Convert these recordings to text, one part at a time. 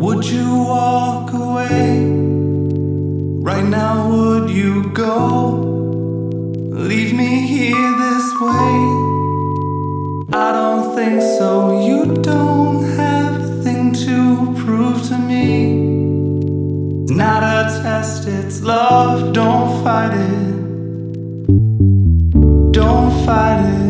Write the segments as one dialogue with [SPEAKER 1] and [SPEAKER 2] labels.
[SPEAKER 1] Would you walk away? Right now, would you go? Leave me here this way? I don't think so. You don't have a thing to prove to me. It's not a test, it's love. Don't fight it. Don't fight it.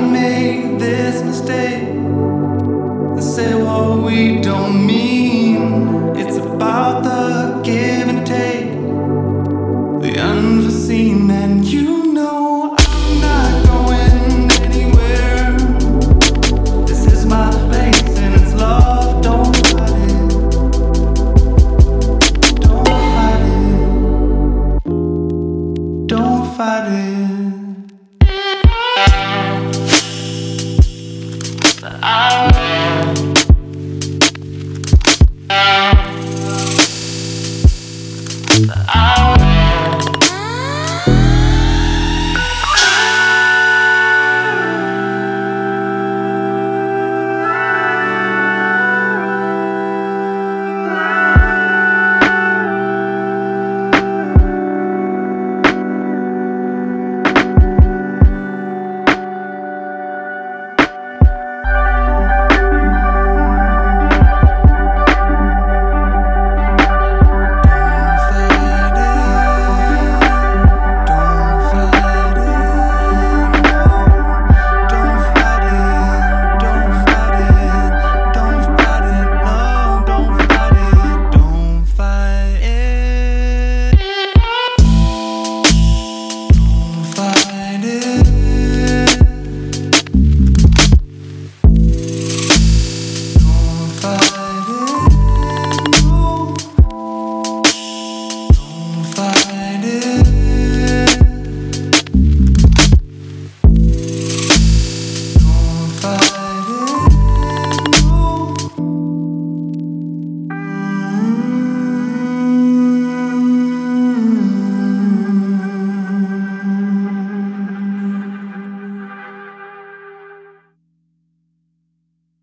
[SPEAKER 1] Make this mistake. Say what we don't mean. It's about the give and take, the unforeseen, and you know I'm not I